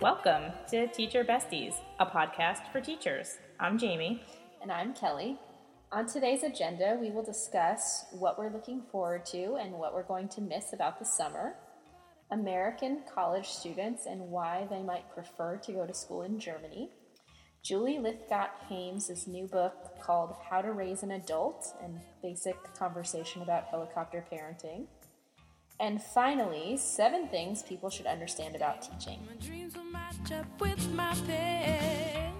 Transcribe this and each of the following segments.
Welcome to Teacher Besties, a podcast for teachers. I'm Jamie. And I'm Kelly. On today's agenda, we will discuss what we're looking forward to and what we're going to miss about the summer, American college students and why they might prefer to go to school in Germany, Julie Lithgott Hames' new book called How to Raise an Adult and basic conversation about helicopter parenting, and finally, seven things people should understand about teaching. my dreams will match up with my pay.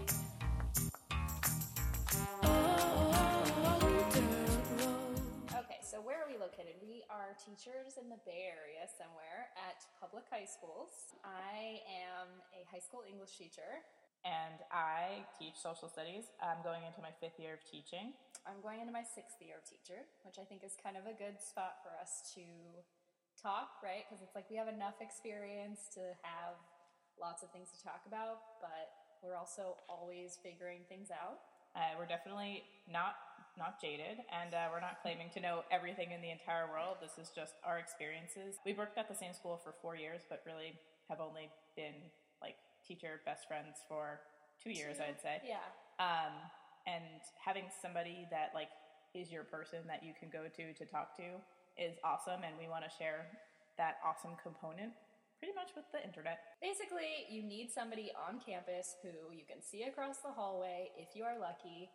Girl. Okay, so where are we located? We are teachers in the Bay Area somewhere at public high schools. I am a high school English teacher. And I teach social studies. I'm going into my fifth year of teaching. I'm going into my sixth year of teacher, which I think is kind of a good spot for us to talk, right? Because it's like we have enough experience to have lots of things to talk about, but we're also always figuring things out. Uh, we're definitely not not jaded, and uh, we're not claiming to know everything in the entire world. This is just our experiences. We worked at the same school for four years, but really have only been like teacher best friends for two years, I'd say. Yeah. um, and having somebody that like is your person that you can go to to talk to is awesome and we want to share that awesome component pretty much with the internet Basically, you need somebody on campus who you can see across the hallway if you are lucky,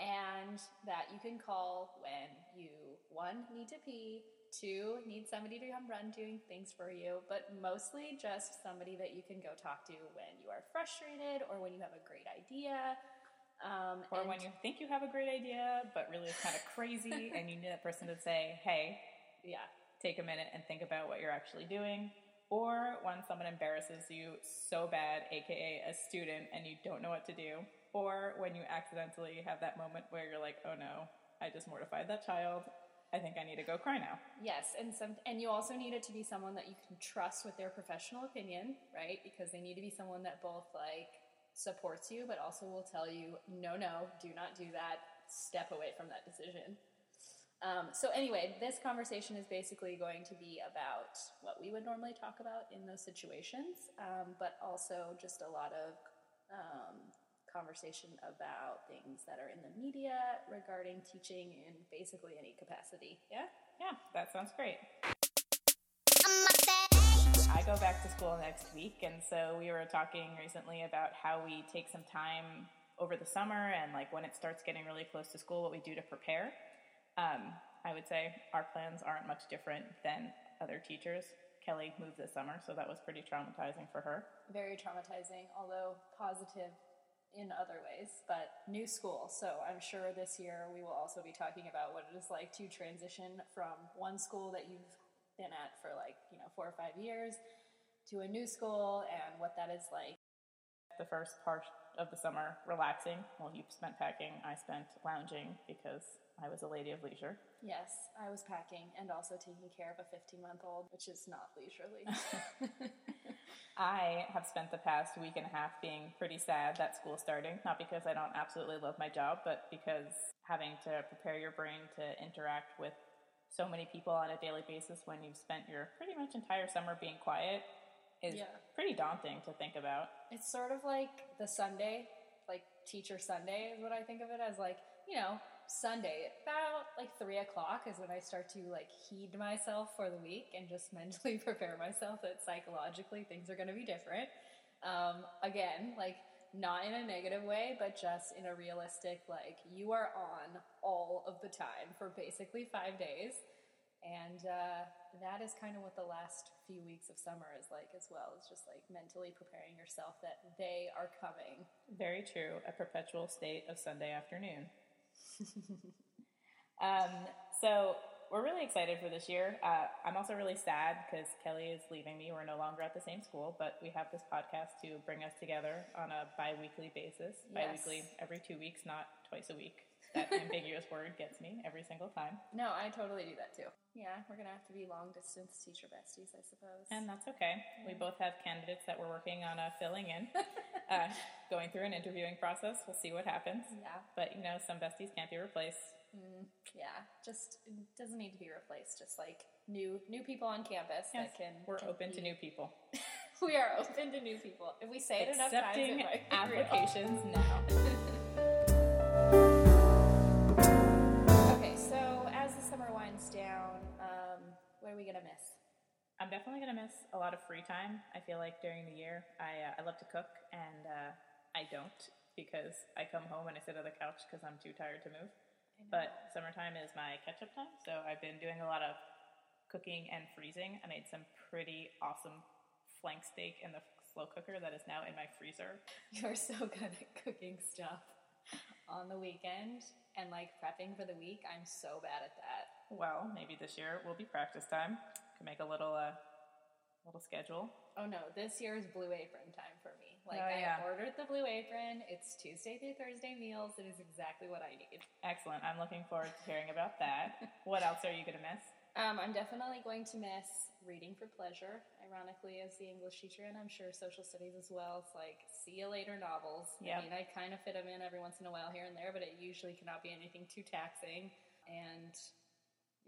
and that you can call when you, one, need to pee, two, need somebody to come run doing things for you, but mostly just somebody that you can go talk to when you are frustrated or when you have a great idea. Um, or when you think you have a great idea but really it's kind of crazy and you need that person to say hey yeah, take a minute and think about what you're actually doing or when someone embarrasses you so bad aka a student and you don't know what to do or when you accidentally have that moment where you're like oh no i just mortified that child i think i need to go cry now Yes, and some, and you also need it to be someone that you can trust with their professional opinion, right? Because they need to be someone that both like supports you, but also will tell you, no, no, do not do that. Step away from that decision. Um, so anyway, this conversation is basically going to be about what we would normally talk about in those situations, um, but also just a lot of um, conversation about things that are in the media regarding teaching in basically any capacity. Yeah. Yeah, that sounds great. I go back to school next week, and so we were talking recently about how we take some time over the summer and like when it starts getting really close to school, what we do to prepare. Um, I would say our plans aren't much different than other teachers. Kelly moved this summer, so that was pretty traumatizing for her. very traumatizing, although positive in other ways. But new school, so I'm sure this year we will also be talking about what it is like to transition from one school that you've been at for like you know four or five years to a new school and what that is like. The first part of the summer relaxing. Well, you spent packing, I spent lounging because I was a lady of leisure. Yes, I was packing and also taking care of a 15 month old, which is not leisurely. I have spent the past week and a half being pretty sad that school's starting, not because I don't absolutely love my job, but because having to prepare your brain to interact with so many people on a daily basis when you've spent your pretty much entire summer being quiet is Yeah. pretty daunting to think about. It's sort of like the Sunday, like teacher Sunday is what I think of it as. Like, you know, Sunday, about like three o'clock is when I start to like heed myself for the week and just mentally prepare myself that psychologically things are going to be different. Um, again, like not in a negative way, but just in a realistic, like you are on all of the time for basically five days. And uh, that is kind of what the last few weeks of summer is like as well. It's just like mentally preparing yourself that they are coming. Very true. A perpetual state of Sunday afternoon. um, so we're really excited for this year. Uh, I'm also really sad because Kelly is leaving me. We're no longer at the same school, but we have this podcast to bring us together on a bi-weekly basis. Yes. Bi-weekly, every two weeks, not twice a week. That ambiguous word gets me every single time, No, I totally do that too. Yeah, we're gonna have to be long distance teacher besties, I suppose. and that's okay. We both have candidates that we're working on uh, filling in, uh, going through an interviewing process. We'll see what happens. yeah, But you know, some besties can't be replaced. yeah, just it doesn't need to be replaced. Just like new new people on campus Yes, that can. we're can open to new people. We are open to new people. If we say it enough times, it might be applications now. summer winds down, um, what are we gonna miss? I'm definitely gonna miss a lot of free time. I feel like during the year, I uh, I love to cook, and uh, I don't because I come home and I sit on the couch because I'm too tired to move. But summertime is my catch-up time, so I've been doing a lot of cooking and freezing. I made some pretty awesome flank steak in the slow cooker that is now in my freezer. You're so good at cooking stuff on the weekend and like prepping for the week. I'm so bad at that. Well, maybe this year will be practice time. Can make a little uh, little schedule. Oh no, this year is Blue Apron time for me. Like Oh, yeah. I ordered the Blue Apron. It's Tuesday through Thursday meals. It is exactly what I need. Excellent. I'm looking forward to hearing about that. what else are you gonna miss? Um, I'm definitely going to miss reading for pleasure. Ironically, as the English teacher, and I'm sure social studies as well. It's like see you later novels. Yep. I mean, I kind of fit them in every once in a while here and there, but it usually cannot be anything too taxing. And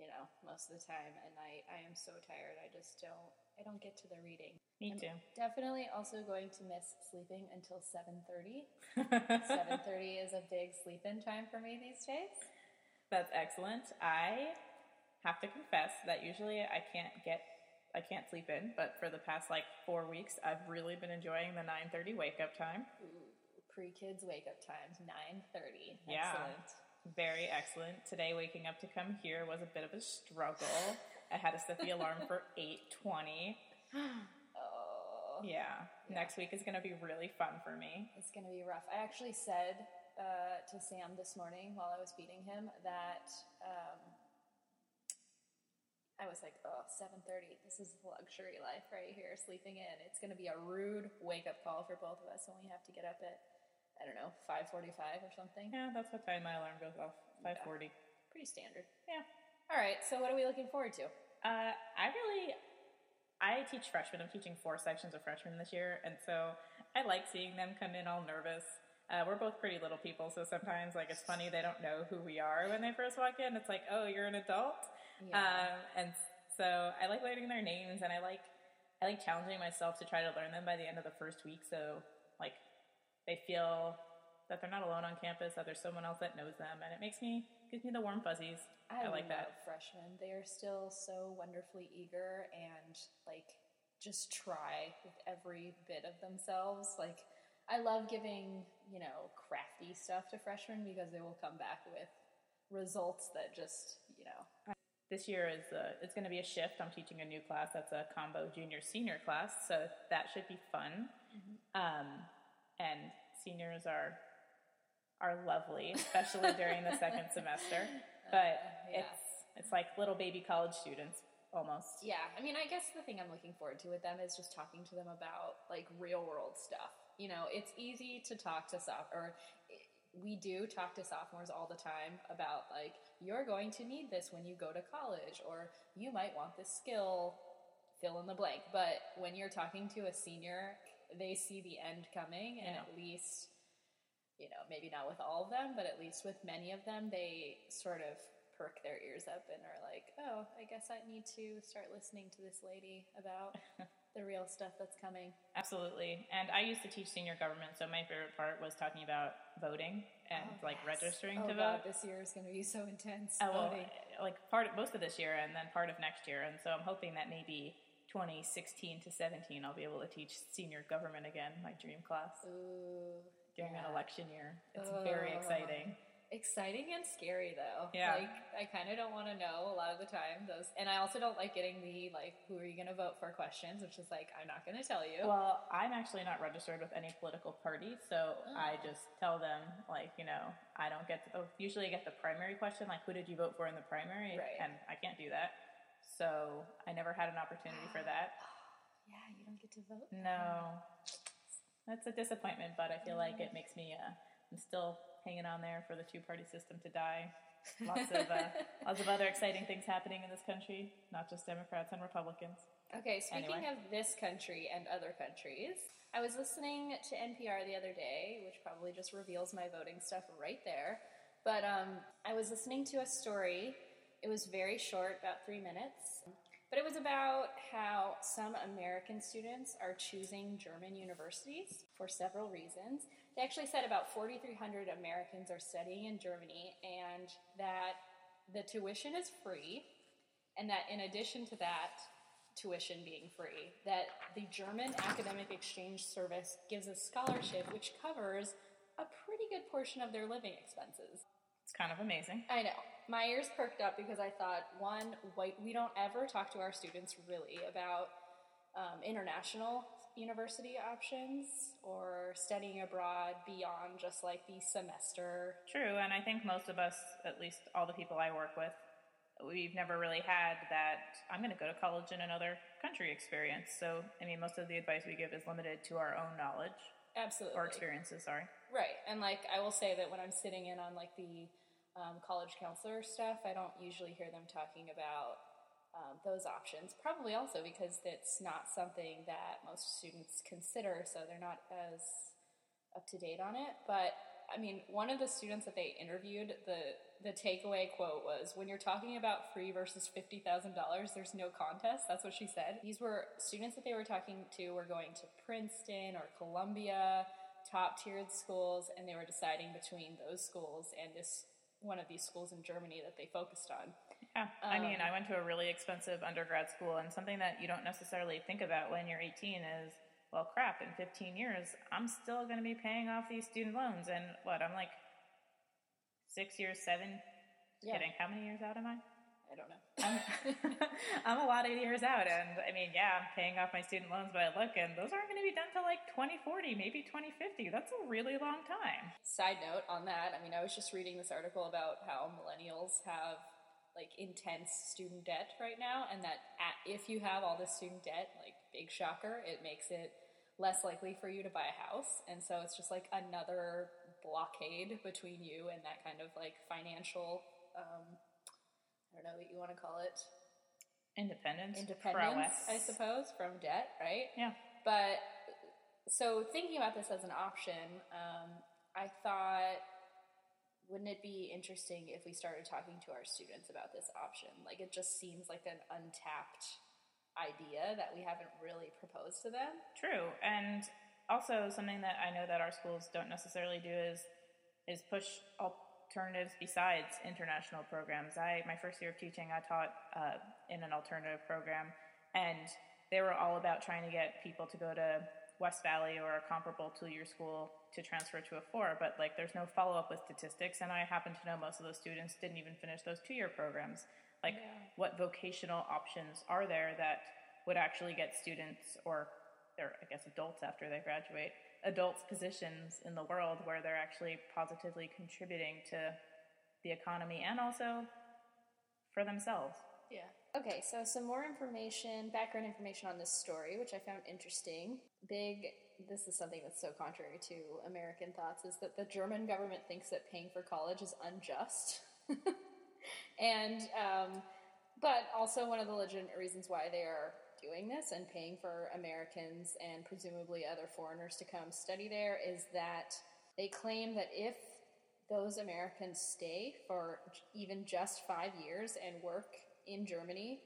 you know, most of the time at night, I am so tired. I just don't. I don't get to the reading. Me I'm too. Definitely also going to miss sleeping until 7:30. 7:30 is a big sleep-in time for me these days. That's excellent. I have to confess that usually I can't get I can't sleep in, but for the past like four weeks, I've really been enjoying the 9:30 wake up time. Pre-kids wake-up times 9:30. Yeah. Excellent. Very excellent. Today, waking up to come here was a bit of a struggle. I had to set the alarm for 8:20. Oh, Yeah. Next week is going to be really fun for me. it's gonna be rough. I actually said uh, to Sam this morning while I was feeding him that um, I was like, "Oh, 7:30. This is luxury life right here, sleeping in. It's gonna be a rude wake-up call for both of us when we have to get up at I don't know 5:45 or something. Yeah, that's what time my alarm goes off. 5:40. Pretty standard. Yeah. All right. So what are we looking forward to? Uh, I really, I teach freshmen. I'm teaching four sections of freshmen this year, and so I like seeing them come in all nervous. Uh, we're both pretty little people, so sometimes like it's funny they don't know who we are when they first walk in. It's like, oh, you're an adult, Yeah. um, and so I like learning their names, and I like I like challenging myself to try to learn them by the end of the first week. So like they feel that they're not alone on campus, that there's someone else that knows them, and it makes me gives me the warm fuzzies. I, like love that. freshmen. They are still so wonderfully eager and like just try with every bit of themselves. Like I love giving, you know, crafty stuff to freshmen because they will come back with results that just, you know, This year is uh, it's going to be a shift. I'm teaching a new class that's a combo junior senior class, so that should be fun. Um, and seniors are are lovely, especially during the second semester. But uh, yeah. it's it's like little baby college students almost. Yeah, I mean, I guess the thing I'm looking forward to with them is just talking to them about like real world stuff. You know, it's easy to talk to soph or eh, we do talk to sophomores all the time about like you're going to need this when you go to college or you might want this skill fill in the blank. But when you're talking to a senior, they see the end coming and Yeah. at least you know, maybe not with all of them, but at least with many of them, they sort of perk their ears up and are like, oh, I guess I need to start listening to this lady about the real stuff that's coming. Absolutely. And I used to teach senior government, so my favorite part was talking about voting and like registering oh, to God, vote. this year is going to be so intense. Uh, well, like part of, most of this year and then part of next year. And so I'm hoping that maybe 2016 to 17 I'll be able to teach senior government again, my dream class Ooh, during an election year. It's very exciting. Exciting and scary though. Yeah. Like I kind of don't want to know a lot of the time those, and I also don't like getting the like, who are you going to vote for questions, which is like, I'm not going to tell you. Well, I'm actually not registered with any political party, so I Oh. just tell them like, you know, I don't get to, oh, usually I get the primary question like who did you vote for in the primary Right. and I can't do that. So, I never had an opportunity for that. yeah, you don't get to vote. No. That's a disappointment, but I feel like it makes me uh I'm still hanging on there for the two-party system to die. Lots of uh, lots of other exciting things happening in this country, not just Democrats and Republicans. Okay, speaking Anyway. of this country and other countries, I was listening to NPR the other day, which probably just reveals my voting stuff right there. But um, I was listening to a story. It was very short, about three minutes. But it was about how some American students are choosing German universities for several reasons. They actually said about 4,300 Americans are studying in Germany, and that the tuition is free, and that in addition to that, tuition being free, that the German Academic Exchange Service gives a scholarship which covers a pretty good portion of their living expenses. It's kind of amazing. I know. My ears perked up because I thought, one, white, we don't ever talk to our students really about um, international university options or studying abroad beyond just like the semester. True, and I think most of us, at least all the people I work with, we've never really had that I'm going to go to college in another country experience. So, I mean, most of the advice we give is limited to our own knowledge Absolutely. or experiences, sorry. Right. And like I will say that when I'm sitting in on like the um, college counselor stuff, I don't usually hear them talking about um, those options. Probably also because it's not something that most students consider, so they're not as up to date on it. But I mean, one of the students that they interviewed, the the takeaway quote was, "When you're talking about free versus fifty thousand dollars, there's no contest." That's what she said. These were students that they were talking to were going to Princeton or Columbia, top tiered schools, and they were deciding between those schools and this one of these schools in Germany that they focused on. Yeah, I mean, um, I went to a really expensive undergrad school, and something that you don't necessarily think about when you're 18 is, well, crap, in 15 years, I'm still going to be paying off these student loans. And what, I'm like six years, seven? Yeah. Kidding. How many years out am I? I don't know. I'm a lot of years out, and I mean, yeah, I'm paying off my student loans, but I look, and those aren't going to be done till like 2040, maybe 2050. That's a really long time. Side note on that, I mean, I was just reading this article about how millennials have like intense student debt right now, and that at, if you have all this student debt, like big shocker, it makes it less likely for you to buy a house, and so it's just like another blockade between you and that kind of like financial. Um, I don't know what you want to call it. Independence. Independence, prowess. I suppose, from debt, right? Yeah. But so thinking about this as an option, um, I thought, wouldn't it be interesting if we started talking to our students about this option? Like, it just seems like an untapped idea that we haven't really proposed to them. True, and also something that I know that our schools don't necessarily do is is push alternatives besides international programs. I my first year of teaching, I taught uh, in an alternative program, and they were all about trying to get people to go to West Valley or a comparable two-year school to transfer to a four. But like, there's no follow-up with statistics, and I happen to know most of those students didn't even finish those two-year programs. Like, what vocational options are there that would actually get students or or I guess adults after they graduate, adults positions in the world where they're actually positively contributing to the economy and also for themselves. Yeah. Okay, so some more information, background information on this story, which I found interesting. Big, this is something that's so contrary to American thoughts, is that the German government thinks that paying for college is unjust. and, um, but also one of the legitimate reasons why they are doing this and paying for Americans and presumably other foreigners to come study there is that they claim that if those Americans stay for even just five years and work in Germany,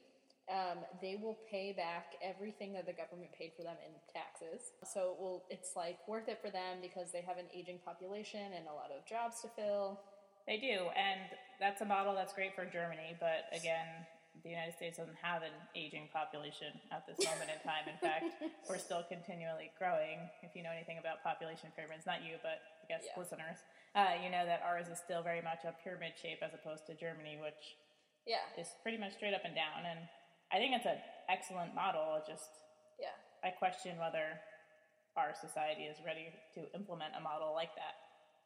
um, they will pay back everything that the government paid for them in taxes. So it will, it's like worth it for them because they have an aging population and a lot of jobs to fill. They do, and that's a model that's great for Germany, but again, the United States doesn't have an aging population at this moment in time. In fact, we're still continually growing. If you know anything about population pyramids, not you, but I guess Yeah. listeners, uh, you know that ours is still very much a pyramid shape as opposed to Germany, which Yeah, is pretty much straight up and down. And I think it's an excellent model. It just yeah. I question whether our society is ready to implement a model like that.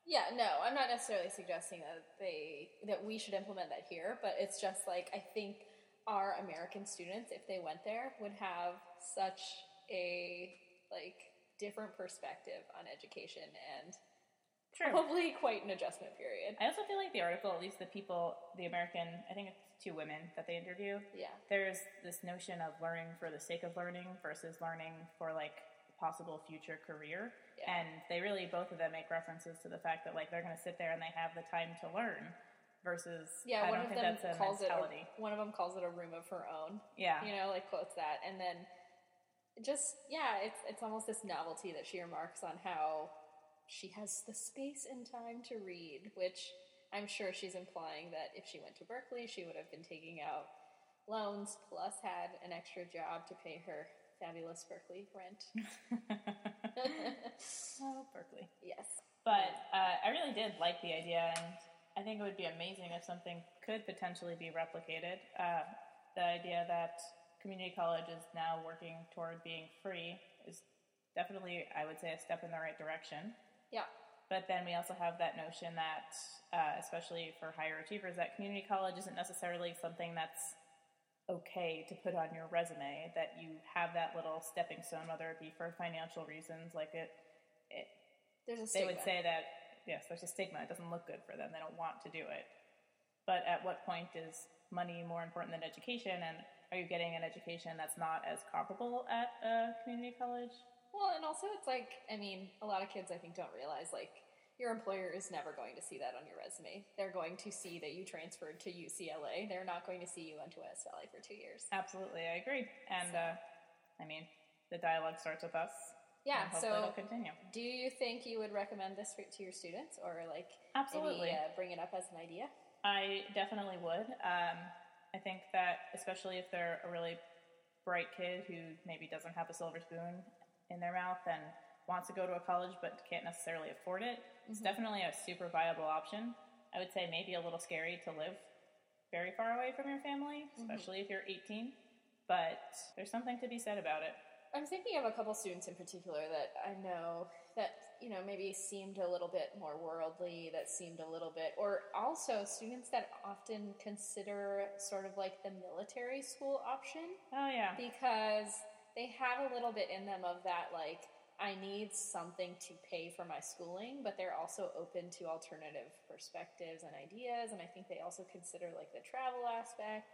Yeah, no, I'm not necessarily suggesting that they that we should implement that here, but it's just like I think our American students, if they went there, would have such a like different perspective on education and True. probably quite an adjustment period. I also feel like the article, at least the people, the American, I think it's two women that they interview. Yeah. There's this notion of learning for the sake of learning versus learning for like a possible future career. Yeah. And they really, both of them make references to the fact that like they're going to sit there and they have the time to learn. Versus Yeah, I one of them calls it a, one of them calls it a room of her own. yeah. You know, like quotes that, and then just yeah, it's it's almost this novelty that she remarks on how she has the space and time to read, which I'm sure she's implying that if she went to Berkeley, she would have been taking out loans plus had an extra job to pay her fabulous Berkeley rent. oh, Berkeley. yes. But uh, I really did like the idea, and I think it would be amazing if something could potentially be replicated. Uh, the idea that community college is now working toward being free is definitely, I would say, a step in the right direction. Yeah. But then we also have that notion that, uh, especially for higher achievers, that community college isn't necessarily something that's okay to put on your resume. That you have that little stepping stone, whether it be for financial reasons, like it, it There's a stigma. they would say that yes, there's a stigma. It doesn't look good for them. They don't want to do it. But at what point is money more important than education? And are you getting an education that's not as comparable at a community college? Well, and also it's like, I mean, a lot of kids I think don't realize like your employer is never going to see that on your resume. They're going to see that you transferred to UCLA. They're not going to see you went to West Valley for two years. Absolutely, I agree. And uh, I mean, the dialogue starts with us. Yeah. So, it'll continue. do you think you would recommend this to your students, or like Absolutely. maybe uh, bring it up as an idea? I definitely would. Um, I think that especially if they're a really bright kid who maybe doesn't have a silver spoon in their mouth and wants to go to a college but can't necessarily afford it, it's definitely a super viable option. I would say maybe a little scary to live very far away from your family, especially if you're 18, but there's something to be said about it. I'm thinking of a couple students in particular that I know that you know maybe seemed a little bit more worldly, that seemed a little bit, or also students that often consider sort of like the military school option Oh, yeah. because they have a little bit in them of that like I need something to pay for my schooling, but they're also open to alternative perspectives and ideas, and I think they also consider like the travel aspect.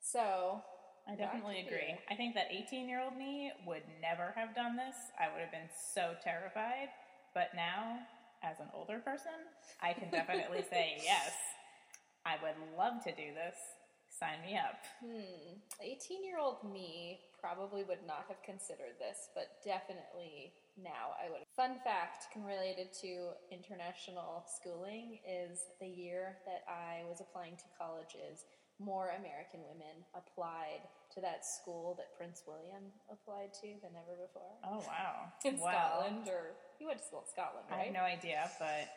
So I definitely agree. it. I think that 18 year old me would never have done this. I would have been so terrified. But now, as an older person, I can definitely say, yes, I would love to do this. Sign me up. Hmm. 18 year old me probably would not have considered this, but definitely now I would. Fun fact related to international schooling is the year that I was applying to colleges, more American women applied to that school that Prince William applied to than ever before. Oh, wow. In wow. Scotland, or he went to school in Scotland, I have no idea, but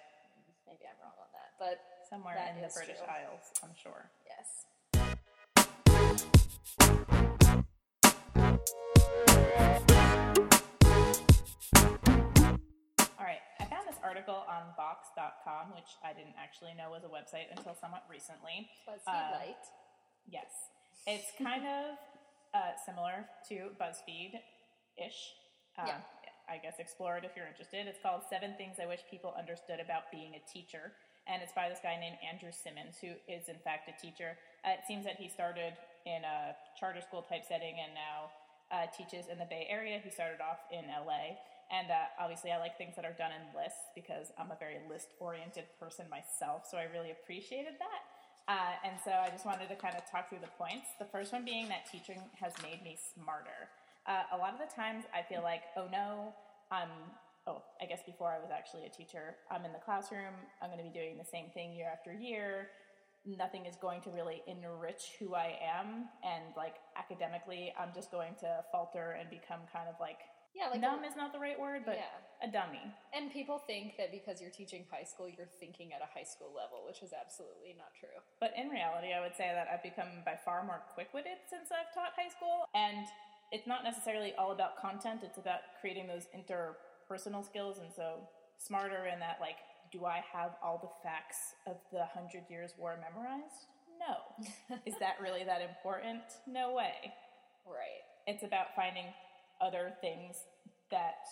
Maybe I'm wrong on that, but somewhere That in the British true. Isles, I'm sure. yes. Article on Vox.com, which I didn't actually know was a website until somewhat recently. BuzzFeed Uh, Light. Yes. It's kind of uh, similar to BuzzFeed ish. Um, Yeah. I guess explore it if you're interested. It's called Seven Things I Wish People Understood About Being a Teacher. And it's by this guy named Andrew Simmons, who is, in fact, a teacher. Uh, it seems that he started in a charter school type setting and now uh, teaches in the Bay Area. He started off in LA. And uh, obviously, I like things that are done in lists because I'm a very list oriented person myself. So I really appreciated that. Uh, and so I just wanted to kind of talk through the points. The first one being that teaching has made me smarter. Uh, a lot of the times I feel like, oh no, I'm, oh, I guess before I was actually a teacher, I'm in the classroom, I'm going to be doing the same thing year after year. Nothing is going to really enrich who I am. And like academically, I'm just going to falter and become kind of like, Yeah, like numb a- is not the right word, but Yeah. a dummy. And people think that because you're teaching high school, you're thinking at a high school level, which is absolutely not true. But in reality, I would say that I've become by far more quick witted since I've taught high school. And it's not necessarily all about content, it's about creating those interpersonal skills. And so, smarter in that, like, do I have all the facts of the Hundred Years' War memorized? No. Is that really that important? No way. Right. It's about finding other things that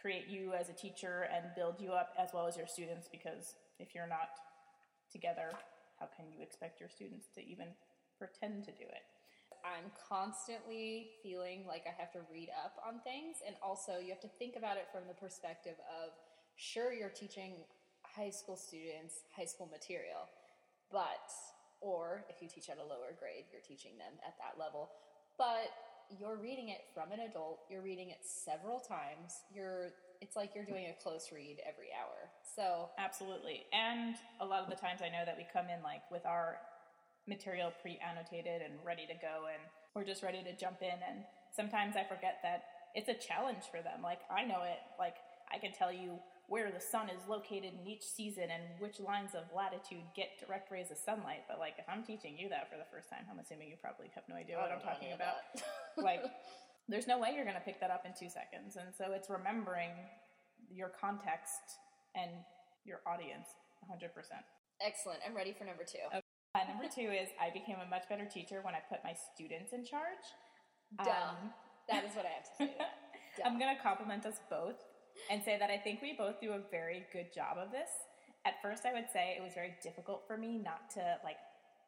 create you as a teacher and build you up as well as your students because if you're not together, how can you expect your students to even pretend to do it? I'm constantly feeling like I have to read up on things, and also you have to think about it from the perspective of sure, you're teaching high school students high school material, but or if you teach at a lower grade, you're teaching them at that level. But you're reading it from an adult, you're reading it several times. You're it's like you're doing a close read every hour. So Absolutely. And a lot of the times I know that we come in like with our material pre-annotated and ready to go and we're just ready to jump in and sometimes I forget that it's a challenge for them. Like I know it, like I can tell you where the sun is located in each season and which lines of latitude get direct rays of sunlight, but like if I'm teaching you that for the first time, I'm assuming you probably have no idea what I'm talking about. like there's no way you're going to pick that up in 2 seconds. And so it's remembering your context and your audience 100%. Excellent. I'm ready for number two. Uh, number two is I became a much better teacher when I put my students in charge. Duh. Um, that is what I have to say to I'm going to compliment us both and say that I think we both do a very good job of this. At first, I would say it was very difficult for me not to like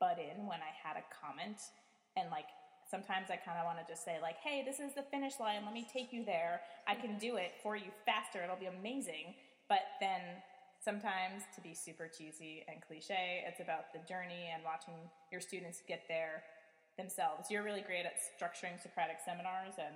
butt in when I had a comment and like sometimes I kind of want to just say like, "Hey, this is the finish line. Let me take you there. I can do it for you faster. It'll be amazing." But then sometimes to be super cheesy and cliche, it's about the journey and watching your students get there themselves. You're really great at structuring Socratic seminars and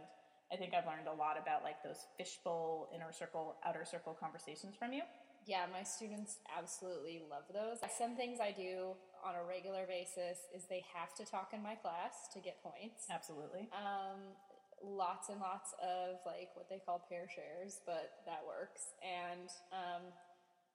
I think I've learned a lot about like those fishbowl, inner circle, outer circle conversations from you. Yeah, my students absolutely love those. Some things I do on a regular basis is they have to talk in my class to get points. Absolutely. Um, lots and lots of like what they call pair shares, but that works. And um,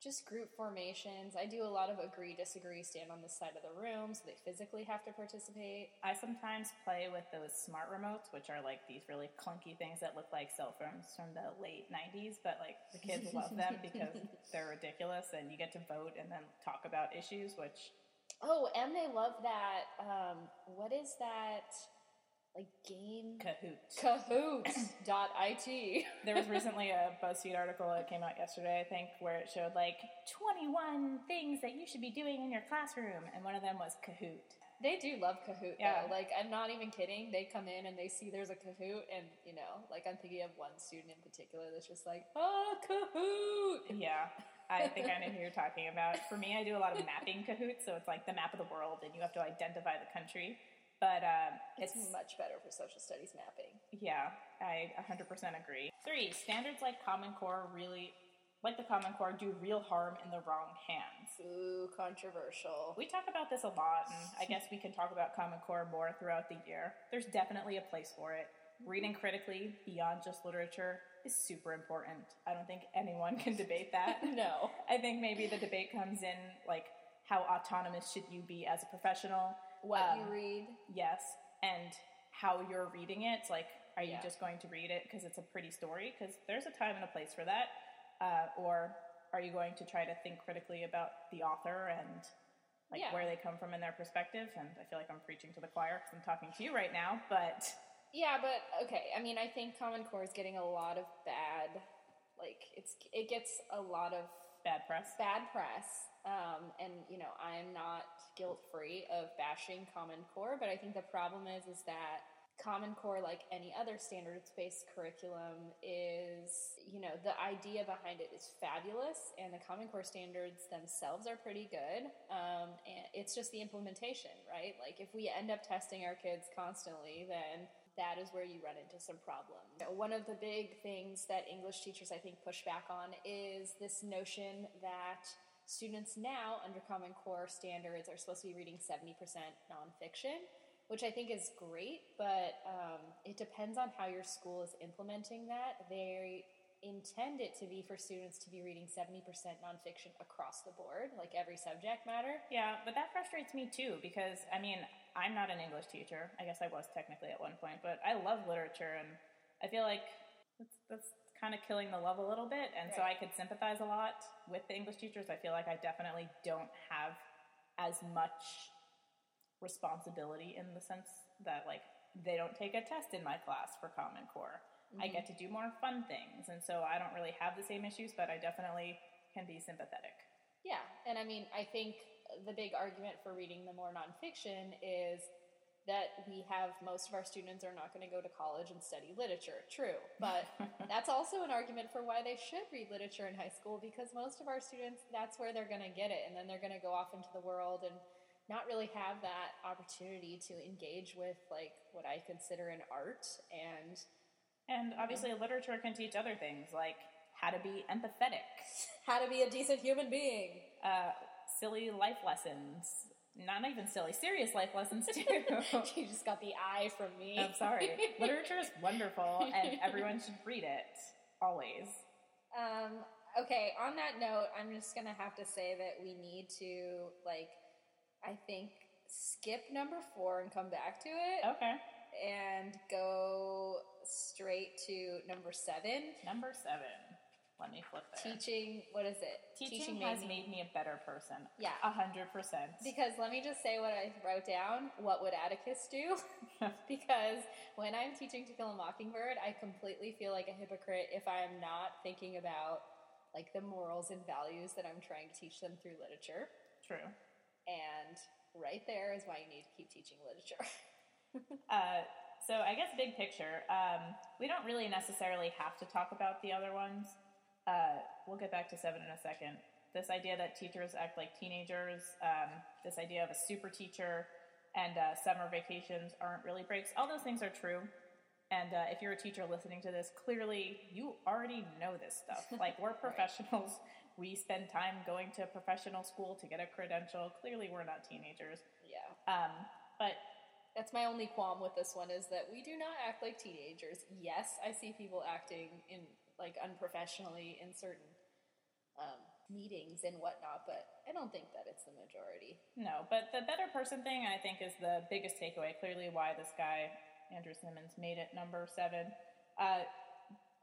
just group formations. I do a lot of agree, disagree, stand on this side of the room, so they physically have to participate. I sometimes play with those smart remotes, which are like these really clunky things that look like cell phones from the late 90s, but like the kids love them because they're ridiculous and you get to vote and then talk about issues, which Oh, and they love that. Um, what is that? Like game Kahoot. Kahoot.it. There was recently a BuzzFeed article that came out yesterday, I think, where it showed like 21 things that you should be doing in your classroom, and one of them was Kahoot. They do love Kahoot Yeah. though. Like I'm not even kidding. They come in and they see there's a Kahoot, and you know, like I'm thinking of one student in particular that's just like, oh Kahoot. Yeah, I think I know who you're talking about. For me, I do a lot of mapping Kahoot, so it's like the map of the world, and you have to identify the country. But um, It's it's much better for social studies mapping. Yeah, I 100% agree. Three, standards like Common Core really, like the Common Core, do real harm in the wrong hands. Ooh, controversial. We talk about this a lot, and I guess we can talk about Common Core more throughout the year. There's definitely a place for it. Reading critically beyond just literature is super important. I don't think anyone can debate that. No. I think maybe the debate comes in like how autonomous should you be as a professional? What Um, you read. Yes, and how you're reading it. It's like, are you Yeah. just going to read it because it's a pretty story? Because there's a time and a place for that. Uh, or are you going to try to think critically about the author and like Yeah. where they come from in their perspective? And I feel like I'm preaching to the choir because I'm talking to you right now, but Yeah, but okay. I mean, I think Common Core is getting a lot of bad. Like it's it gets a lot of bad press. bad press. Um, and you know, I'm not guilt free of bashing Common Core, but I think the problem is is that Common Core, like any other standards based curriculum, is you know the idea behind it is fabulous, and the Common Core standards themselves are pretty good. Um, and it's just the implementation, right? Like if we end up testing our kids constantly, then that is where you run into some problems. One of the big things that English teachers, I think, push back on is this notion that students now, under Common Core standards, are supposed to be reading 70% nonfiction, which I think is great, but um, it depends on how your school is implementing that. They intend it to be for students to be reading 70% nonfiction across the board, like every subject matter. Yeah, but that frustrates me too because I mean, I'm not an English teacher. I guess I was technically at one point, but I love literature and I feel like that's, that's kind of killing the love a little bit. And so I could sympathize a lot with the English teachers. I feel like I definitely don't have as much responsibility in the sense that like they don't take a test in my class for Common Core. I mm-hmm. get to do more fun things, and so I don't really have the same issues, but I definitely can be sympathetic. Yeah, and I mean, I think the big argument for reading the more nonfiction is that we have most of our students are not going to go to college and study literature. True, but that's also an argument for why they should read literature in high school because most of our students that's where they're going to get it, and then they're going to go off into the world and not really have that opportunity to engage with like what I consider an art and And obviously, literature can teach other things like how to be empathetic, how to be a decent human being. uh, silly life lessons. Not even silly, serious life lessons too. you just got the eye from me. I'm sorry. Literature is wonderful, and everyone should read it always. Um, okay, on that note, I'm just gonna have to say that we need to like, I think skip number four and come back to it, Okay, and go straight to number seven. number seven. Let me flip there. Teaching. What is it? Teaching, made has me- made me a better person. Yeah. a hundred percent. Because let me just say what I wrote down. What would Atticus do? because when I'm teaching To Kill a Mockingbird, I completely feel like a hypocrite if I'm not thinking about like the morals and values that I'm trying to teach them through literature. True. And right there is why you need to keep teaching literature. Uh, so I guess big picture, um, we don't really necessarily have to talk about the other ones. Uh, we'll get back to seven in a second. This idea that teachers act like teenagers, um, this idea of a super teacher, and uh, summer vacations aren't really breaks. All those things are true. And uh, if you're a teacher listening to this, clearly you already know this stuff. Like, we're professionals. We spend time going to professional school to get a credential. Clearly, we're not teenagers. yeah. Um, but That's my only qualm with this one is that we do not act like teenagers. Yes, I see people acting in like unprofessionally in certain um, meetings and whatnot, but I don't think that it's the majority. No, but the better person thing, I think, is the biggest takeaway. Clearly, why this guy, Andrew Simmons, made it number seven. Uh,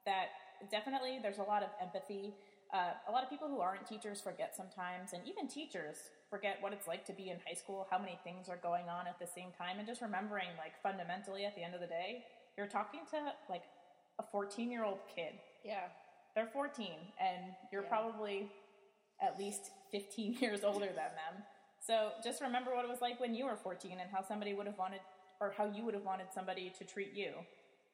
that definitely there's a lot of empathy. Uh, a lot of people who aren't teachers forget sometimes, and even teachers forget what it's like to be in high school, how many things are going on at the same time, and just remembering, like, fundamentally at the end of the day, you're talking to, like, a 14 year old kid. Yeah. They're 14, and you're Yeah. probably at least 15 years older than them. So just remember what it was like when you were 14 and how somebody would have wanted, or how you would have wanted somebody to treat you.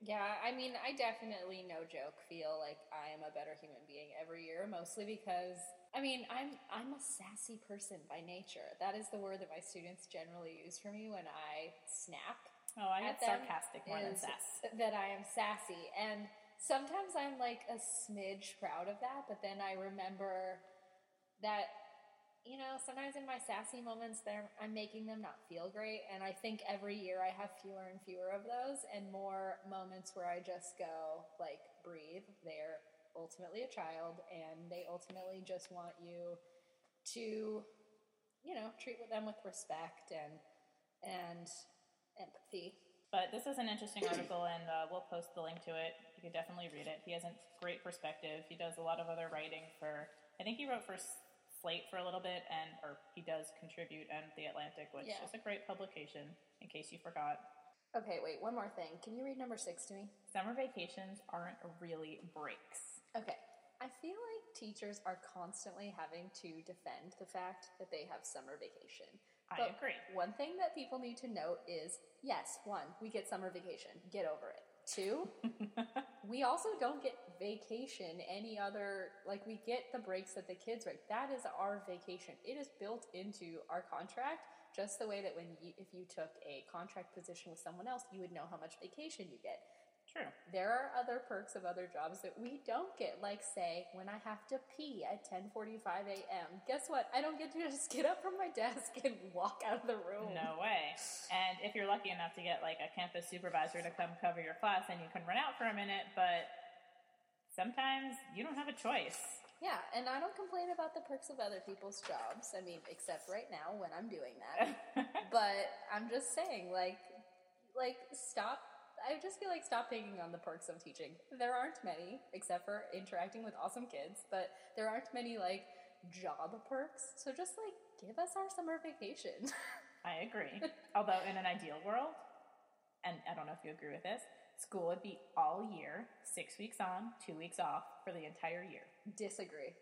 Yeah, I mean, I definitely, no joke, feel like I am a better human being every year, mostly because, I mean, I'm I'm a sassy person by nature. That is the word that my students generally use for me when I snap. Oh, I at get sarcastic more than sass. That I am sassy. And sometimes I'm like a smidge proud of that, but then I remember that, you know, sometimes in my sassy moments, there I'm making them not feel great. And I think every year I have fewer and fewer of those and more moments where I just go, like, breathe. They're ultimately a child and they ultimately just want you to, you know, treat them with respect and, and empathy. But this is an interesting article, and uh, we'll post the link to it. You can definitely read it. He has a great perspective. He does a lot of other writing for. I think he wrote for Slate for a little bit, and or he does contribute and The Atlantic, which Yeah. is a great publication. In case you forgot, Okay, wait, one more thing. Can you read number six to me? summer vacations aren't really breaks. Okay. I feel like teachers are constantly having to defend the fact that they have summer vacation. I But agree. One thing that people need to note is yes, one, we get summer vacation. Get over it. Two, we also don't get vacation any other, like, we get the breaks that the kids break. That is our vacation. It is built into our contract, just the way that when you, if you took a contract position with someone else, you would know how much vacation you get. True. There are other perks of other jobs that we don't get, like say when I have to pee at 10:45 a.m. Guess what? I don't get to just get up from my desk and walk out of the room. No way. And if you're lucky enough to get like a campus supervisor to come cover your class, then you can run out for a minute, but sometimes you don't have a choice. Yeah, and I don't complain about the perks of other people's jobs. I mean, except right now when I'm doing that. but I'm just saying, like, like stop. I just feel like stop picking on the perks of teaching. There aren't many, except for interacting with awesome kids. But there aren't many like job perks. So just like give us our summer vacation. I agree. Although in an ideal world, and I don't know if you agree with this, school would be all year, six weeks on, two weeks off for the entire year. Disagree.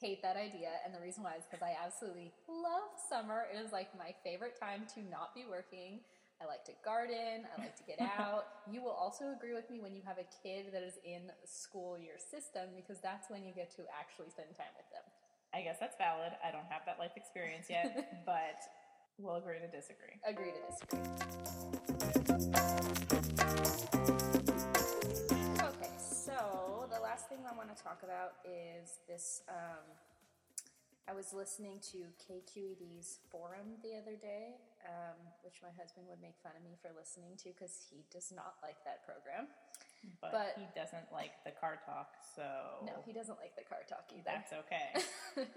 Hate that idea, and the reason why is because I absolutely love summer. It is like my favorite time to not be working. I like to garden. I like to get out. You will also agree with me when you have a kid that is in school year system because that's when you get to actually spend time with them. I guess that's valid. I don't have that life experience yet, but We'll agree to disagree. Agree to disagree. Okay, so the last thing I want to talk about is this. Um, I was listening to KQED's forum the other day, um, which my husband would make fun of me for listening to because he does not like that program. But, But- he doesn't like the car talk, so No, he doesn't like the car talk either. that's okay.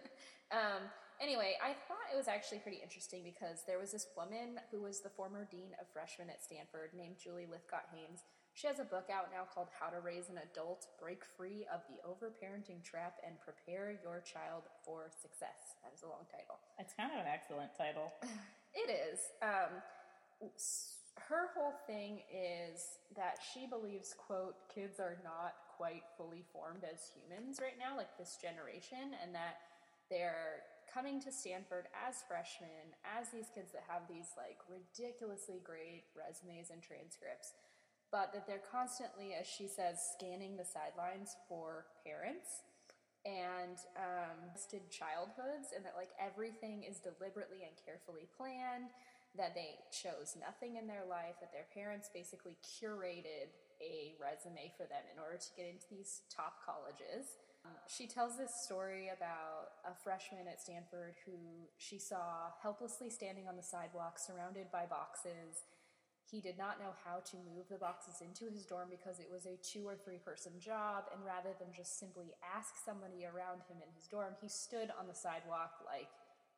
um, anyway, I thought it was actually pretty interesting because there was this woman who was the former dean of freshmen at Stanford named Julie Lythcott-Haims. She has a book out now called How to Raise an Adult, Break Free of the Overparenting Trap, and Prepare Your Child for Success. That is a long title. it's kind of an excellent title. It is. Um, her whole thing is that she believes, quote, kids are not quite fully formed as humans right now, like this generation, and that they're coming to Stanford as freshmen, as these kids that have these like ridiculously great resumes and transcripts, but that they're constantly, as she says, scanning the sidelines for parents and um, childhoods, and that like everything is deliberately and carefully planned. That they chose nothing in their life. That their parents basically curated a resume for them in order to get into these top colleges. Um, She tells this story about a freshman at Stanford who she saw helplessly standing on the sidewalk surrounded by boxes he did not know how to move the boxes into his dorm because it was a two or three person job, and rather than just simply ask somebody around him in his dorm, he stood on the sidewalk like,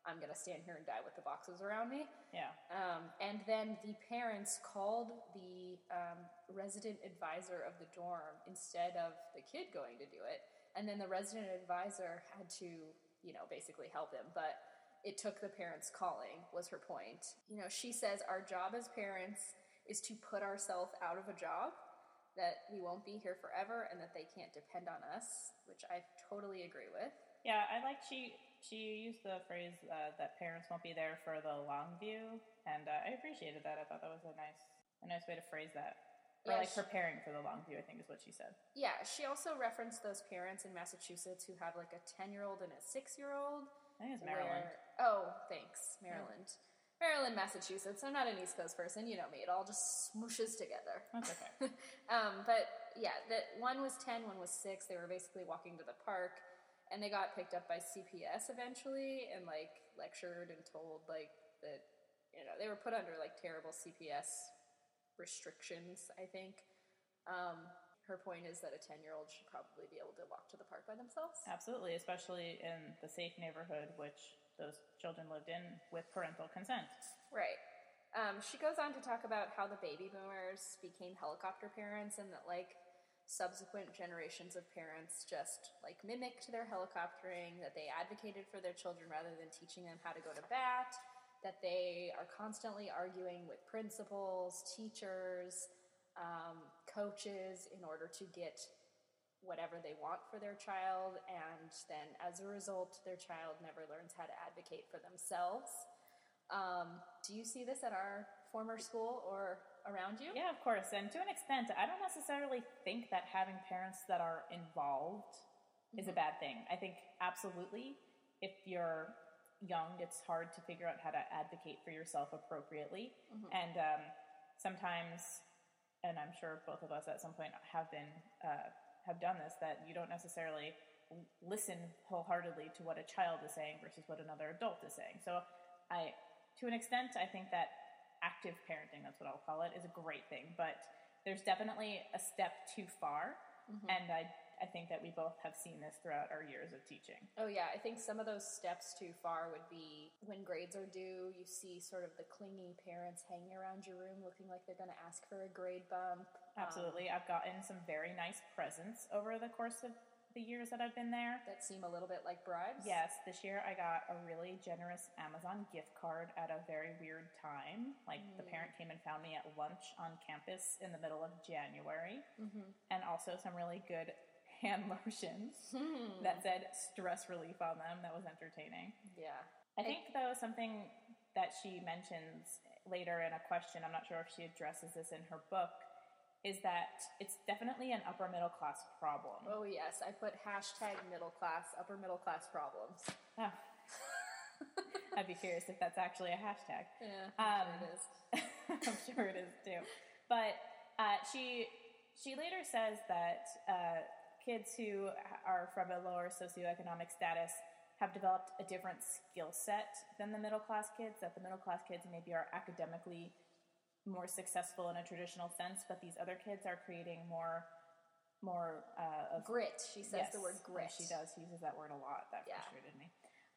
I'm gonna stand here and die with the boxes around me. Yeah. Um, and then the parents called the um, resident advisor of the dorm instead of the kid going to do it. And then the resident advisor had to, you know, basically help him. But it took the parents calling, was her point. You know, she says our job as parents is to put ourselves out of a job, that we won't be here forever, and that they can't depend on us, which I totally agree with. Yeah, I like she she used the phrase uh, that parents won't be there for the long view, and uh, I appreciated that. I thought that was a nice a nice way to phrase that. Or Yeah, like preparing for the long view, I think is what she said. Yeah, she also referenced those parents in Massachusetts who have like a 10 year old and a 6 year old. I think it's Maryland. Oh, thanks. Maryland. Maryland, Massachusetts. I'm not an East Coast person. You know me. It all just smooshes together. That's okay. um, but yeah, that one was 10, one was 6. They were basically walking to the park and they got picked up by CPS eventually and like lectured and told like that, you know, they were put under like terrible CPS restrictions, I think. Um, her point is that a 10 year old should probably be able to walk to the park by themselves. Absolutely, especially in the safe neighborhood which those children lived in with parental consent. Right. Um, she goes on to talk about how the baby boomers became helicopter parents and that, like, subsequent generations of parents just, like, mimicked their helicoptering, that they advocated for their children rather than teaching them how to go to bat, that they are constantly arguing with principals, teachers, um, coaches in order to get whatever they want for their child, and then as a result, their child never learns how to advocate for themselves. Um, do you see this at our former school or around you? Yeah, of course. And to an extent, I don't necessarily think that having parents that are involved is a bad thing. I think absolutely, if you're young, it's hard to figure out how to advocate for yourself appropriately. And um, sometimes, and I'm sure both of us at some point have been uh, have done this, that you don't necessarily listen wholeheartedly to what a child is saying versus what another adult is saying. So, I, to an extent, I think that active parenting, that's what I'll call it, is a great thing. But there's definitely a step too far, mm-hmm. and I, I think that we both have seen this throughout our years of teaching. Oh, yeah. I think some of those steps too far would be when grades are due, you see sort of the clingy parents hanging around your room looking like they're going to ask for a grade bump. Um, Absolutely, I've gotten some very nice presents over the course of the years that I've been there. that seem a little bit like bribes. Yes, this year I got a really generous Amazon gift card at a very weird time. Like the parent came and found me at lunch on campus in the middle of January, and also some really good hand lotions that said stress relief on them. That was entertaining. Yeah. I think though something that she mentions later in a question, I'm not sure if she addresses this in her book, is that it's definitely an upper middle class problem. Oh, yes. I put hashtag middle class, upper middle class problems. Ah. I'd be curious if that's actually a hashtag. Yeah, Um, I'm sure it is. I'm sure it is too. But uh, she she later says that uh, kids who are from a lower socioeconomic status have developed a different skill set than the middle class kids. That the middle class kids maybe are academically more successful in a traditional sense, but these other kids are creating more more uh, of Grit. She says the word grit. She does. She uses that word a lot. That Yeah. frustrated me.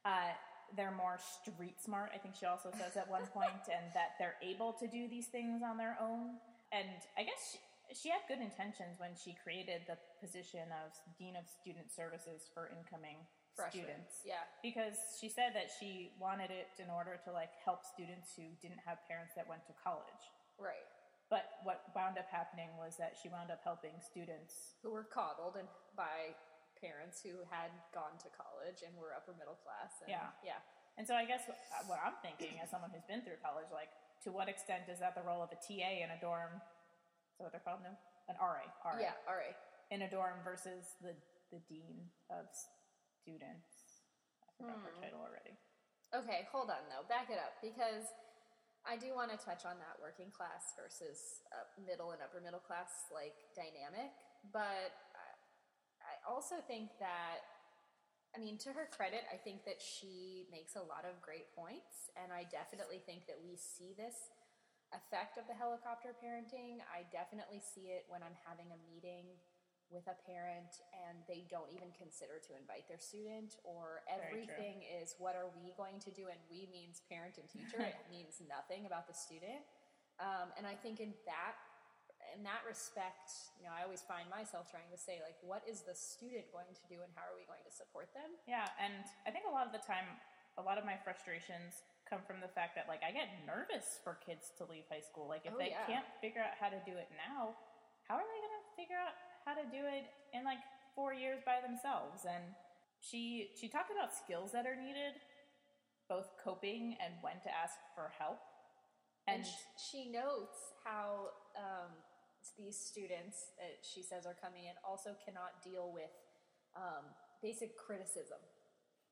Uh, they're more street smart. I think she also says at one point, and that they're able to do these things on their own. And I guess she, she had good intentions when she created the position of dean of student services for incoming Freshmen. students. Yeah. Because she said that she wanted it in order to like help students who didn't have parents that went to college. Right. But what wound up happening was that she wound up helping students Who were coddled and by parents who had gone to college and were upper middle class. And, Yeah. Yeah. And so I guess what what I'm thinking, as someone who's been through college, like to what extent is that the role of a TA in a dorm? That what they're called now? An RA, RA Yeah. Right. in a dorm versus the the dean of students. I forgot her Hmm. title already. Okay, hold on though. Back it up because I do want to touch on that working class versus uh, middle and upper middle class like dynamic, but I, I also think that I mean to her credit, I think that she makes a lot of great points and I definitely think that we see this effect of the helicopter parenting. I definitely see it when I'm having a meeting with a parent and they don't even consider to invite their student or everything is what are we going to do? And we means parent and teacher it means nothing about the student. Um, and i think in that in that respect you know i always find myself trying to say like what is the student going to do and how are we going to support them? Yeah, and I think a lot of the time, a lot of my frustrations come from the fact that like I get nervous for kids to leave high school. Like if Oh, they yeah. can't figure out how to do it now, how are they going to figure out how to do it in like four years by themselves? And she she talked about skills that are needed, both coping and when to ask for help. and And she notes how um, these students that she says are coming in also cannot deal with um, basic criticism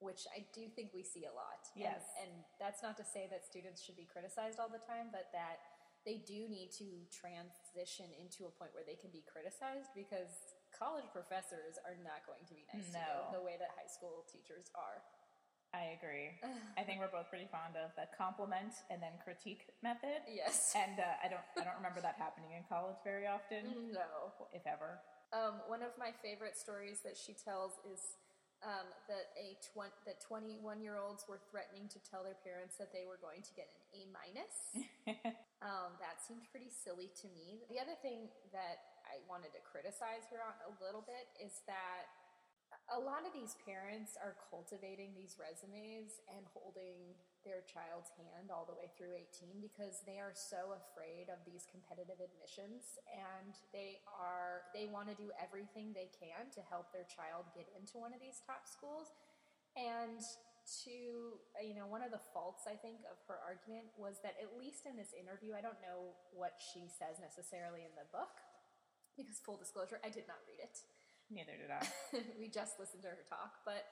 which i do think we see a lot And- Yes. and, that's not to say that students should be criticized all the time but that they do need to transition into a point where they can be criticized because college professors are not going to be nice to you the way that high school teachers are I agree. I think we're both pretty fond of the compliment and then critique method. yes And uh, I don't I don't remember that happening in college very often, no if ever. Um, one of my favorite stories that she tells is um, that a twen- that 21 year olds were threatening to tell their parents that they were going to get an A minus. um, that seemed pretty silly to me. The other thing that I wanted to criticize her on a little bit is that a lot of these parents are cultivating these resumes and holding their child's hand all the way through 18 because they are so afraid of these competitive admissions and they are they want to do everything they can to help their child get into one of these top schools. And to you know one of the faults i think of her argument was that at least in this interview i don't know what she says necessarily in the book because full disclosure i did not read it Neither did I. we just listened to her talk, but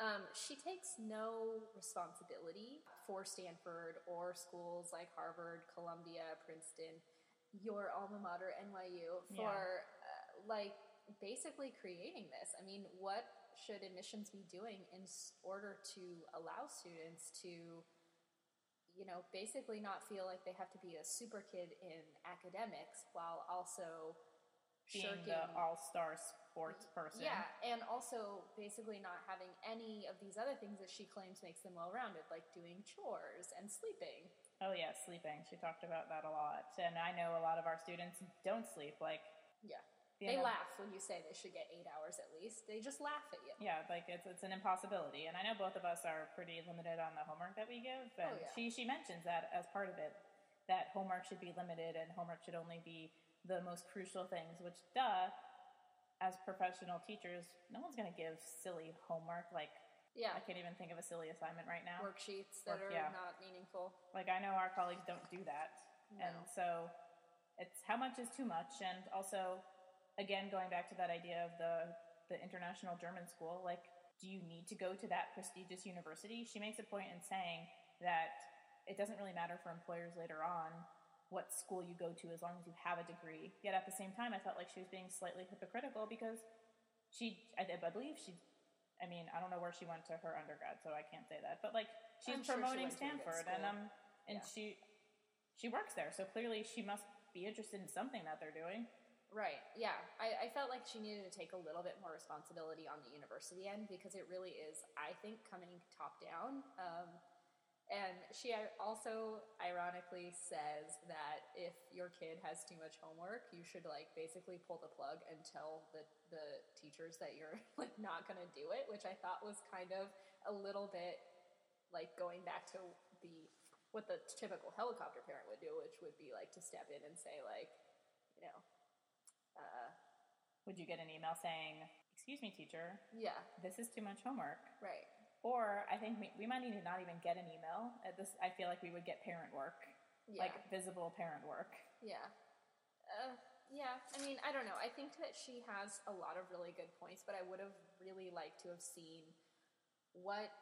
um, she takes no responsibility for Stanford or schools like Harvard, Columbia, Princeton, your alma mater, NYU, for uh, like basically creating this. I mean, what should admissions be doing in order to allow students to you know, basically not feel like they have to be a super kid in academics while also Being shirking the all-star sports person. yeah, and also basically not having any of these other things that she claims makes them well rounded, like doing chores and sleeping. Oh yeah, sleeping. She talked about that a lot, and I know a lot of our students don't sleep. Like, Yeah. They know, laugh when you say they should get eight hours at least. They just laugh at you. Yeah, like it's it's an impossibility, and I know both of us are pretty limited on the homework that we give. Oh, and Oh, yeah. she she mentions that as part of it, that homework should be limited and homework should only be the most crucial things. Which, duh, as professional teachers, no one's going to give silly homework. Like, Yeah. I can't even think of a silly assignment right now. Worksheets that Work, are yeah. not meaningful. Like I know our colleagues don't do that, and so it's how much is too much, and also, again, going back to that idea of the the international German school, like, do you need to go to that prestigious university? She makes a point in saying that it doesn't really matter for employers later on what school you go to as long as you have a degree. Yet at the same time, I felt like she was being slightly hypocritical because she, I, I believe she, I mean, I don't know where she went to her undergrad, so I can't say that. But like, she's I'm sure she promoting a good Stanford, and um, and Yeah. she, she works there, so clearly she must be interested in something that they're doing. Right. Yeah. I, I felt like she needed to take a little bit more responsibility on the university end because it really is, I think, coming top down. Um, and she also ironically says that if your kid has too much homework, you should like basically pull the plug and tell the, the teachers that you're like not going to do it, which I thought was kind of a little bit like going back to the what the typical helicopter parent would do, which would be like to step in and say like, you know, uh, Would you get an email saying, "Excuse me, teacher, yeah, this is too much homework"? right. Or I think we, we might need to not even get an email. At this, I feel like we would get parent work, Yeah. like visible parent work. Yeah. Uh, yeah. I mean, I don't know. I think that she has a lot of really good points, but I would have really liked to have seen what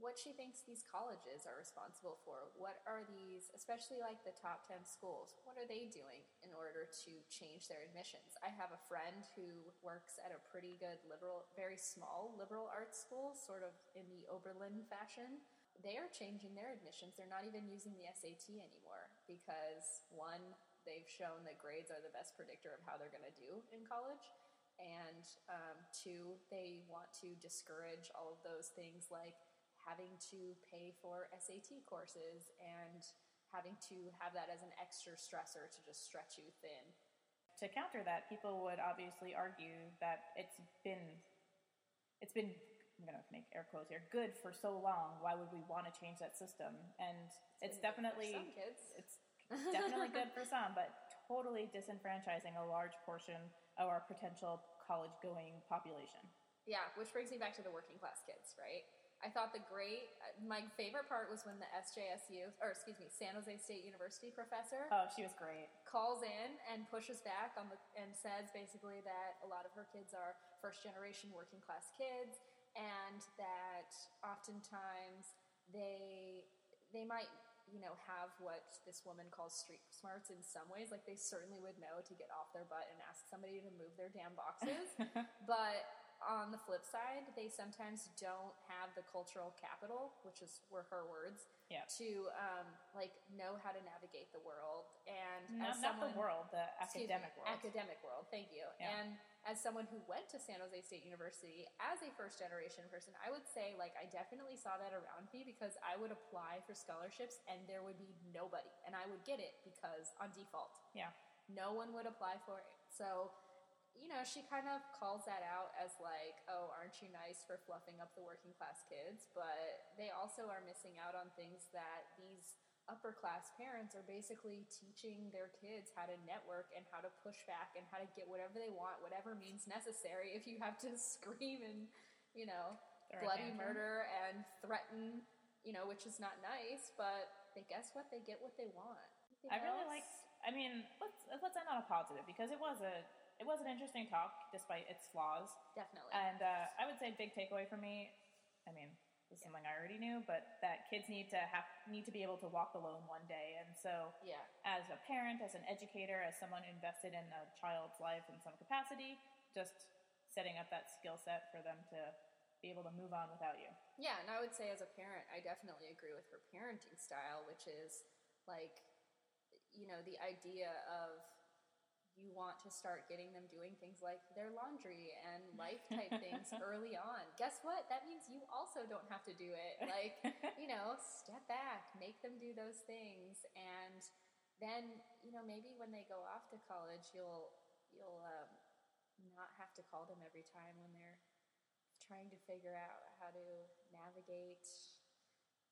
what she thinks these colleges are responsible for. What are these, especially like the top 10 schools, what are they doing in order to change their admissions? I have a friend who works at a pretty good liberal, very small liberal arts school, sort of in the Oberlin fashion. They are changing their admissions. They're not even using the SAT anymore because one, they've shown that grades are the best predictor of how they're going to do in college. And um, two, they want to discourage all of those things like having to pay for SAT courses and having to have that as an extra stressor to just stretch you thin. To counter that, people would obviously argue that it's been it's been I'm gonna make air quotes here good for so long. Why would we want to change that system? And it's, for definitely some kids. it's definitely good for some, but totally disenfranchising a large portion of our potential college going population. Yeah, which brings me back to the working class kids, right? I thought the great, uh, my favorite part was when the SJSU, or excuse me, San Jose State University professor Oh, she was great. calls in and pushes back on the and says basically that a lot of her kids are first generation working class kids and that oftentimes they they might you know have what this woman calls street smarts in some ways like they certainly would know to get off their butt and ask somebody to move their damn boxes but on the flip side they sometimes don't have the cultural capital which is were her words Yeah. to um, like know how to navigate the world and Not, as not the someone- world, the academic me, world. Academic world, thank you. Yeah. And as someone who went to San Jose State University as a first generation person, I would say like I definitely saw that around me because I would apply for scholarships and there would be nobody and I would get it because on default. yeah. No one would apply for it. So, you know, she kind of calls that out as like, oh, aren't you nice for fluffing up the working class kids? But they also are missing out on things that these upper class parents are basically teaching their kids how to network and how to push back and how to get whatever they want, whatever means necessary. If you have to scream and, you know, a bloody murder and threaten, you know, which is not nice, but they guess what? They get what they want. I really like. I mean, let's let's end on a positive because it was a it was an interesting talk despite its flaws. Definitely. And uh, I would say a big takeaway for me. I mean, this is something I already knew, but that kids need to have need to be able to walk alone one day. And so, yeah. as a parent, as an educator, as someone invested in a child's life in some capacity, just setting up that skill set for them to be able to move on without you. Yeah, and I would say as a parent, I definitely agree with her parenting style, which is like, you know, the idea of you want to start getting them doing things like their laundry and life type things early on. Guess what? That means you also don't have to do it. Like, you know, step back, make them do those things, and then, you know, maybe when they go off to college, you'll you'll um, not have to call them every time when they're trying to figure out how to navigate,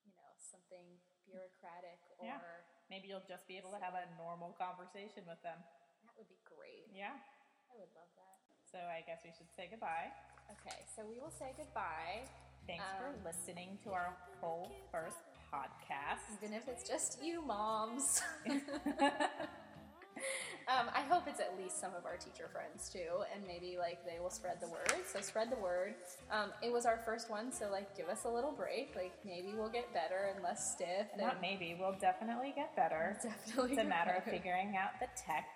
you know, something bureaucratic or Yeah. Maybe you'll just be able to have a normal conversation with them. Would be great. Yeah. I would love that. So I guess we should say goodbye. Okay, so we will say goodbye, Thanks for Um, listening to our whole first podcast. even if it's just you moms. Um, I hope it's at least some of our teacher friends too, and maybe like they will spread the word. So spread the word. Um, it was our first one, so like give us a little break. Like maybe we'll get better and less stiff. And Not maybe, we'll definitely get better. Definitely. It's a matter of figuring out the tech.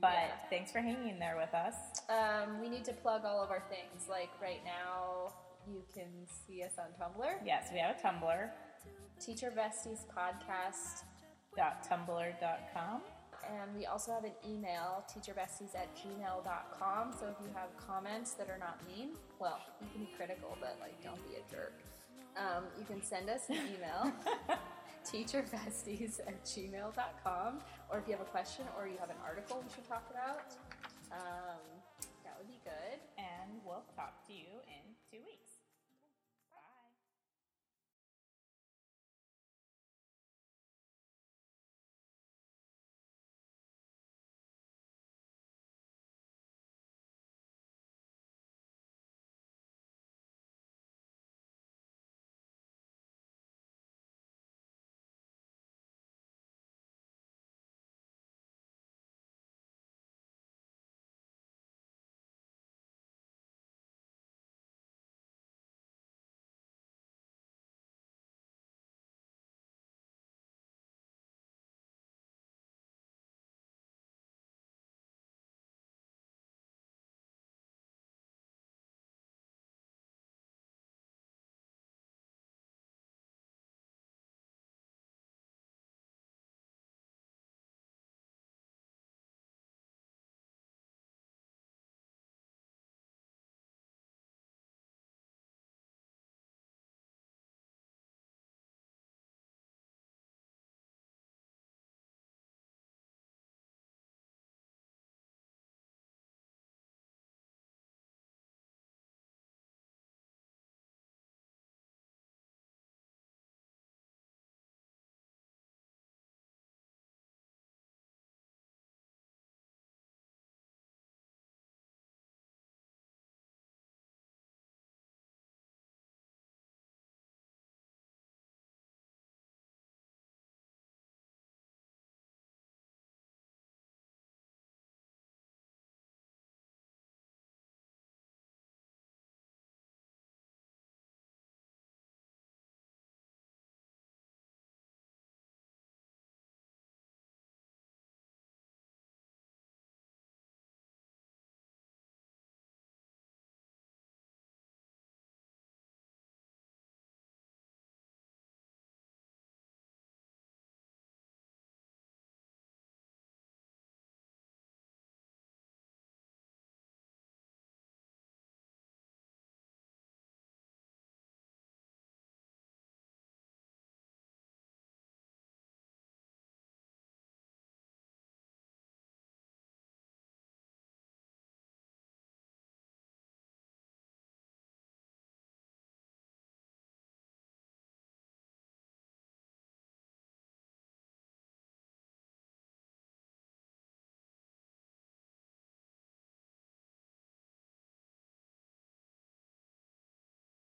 But Yeah. thanks for hanging in there with us. Um, we need to plug all of our things. Like right now, you can see us on Tumblr, Yes, we have a Tumblr, Teacher Besties Podcast, tumblr.com. and we also have an email, teacherbesties at gmail.com. So if you have comments that are not mean, well, you can be critical, but like don't be a jerk. Um, you can send us an email, teacherbesties at gmail.com, or if you have a question or you have an article we should talk about, um, that would be good. And we'll talk to you in two weeks.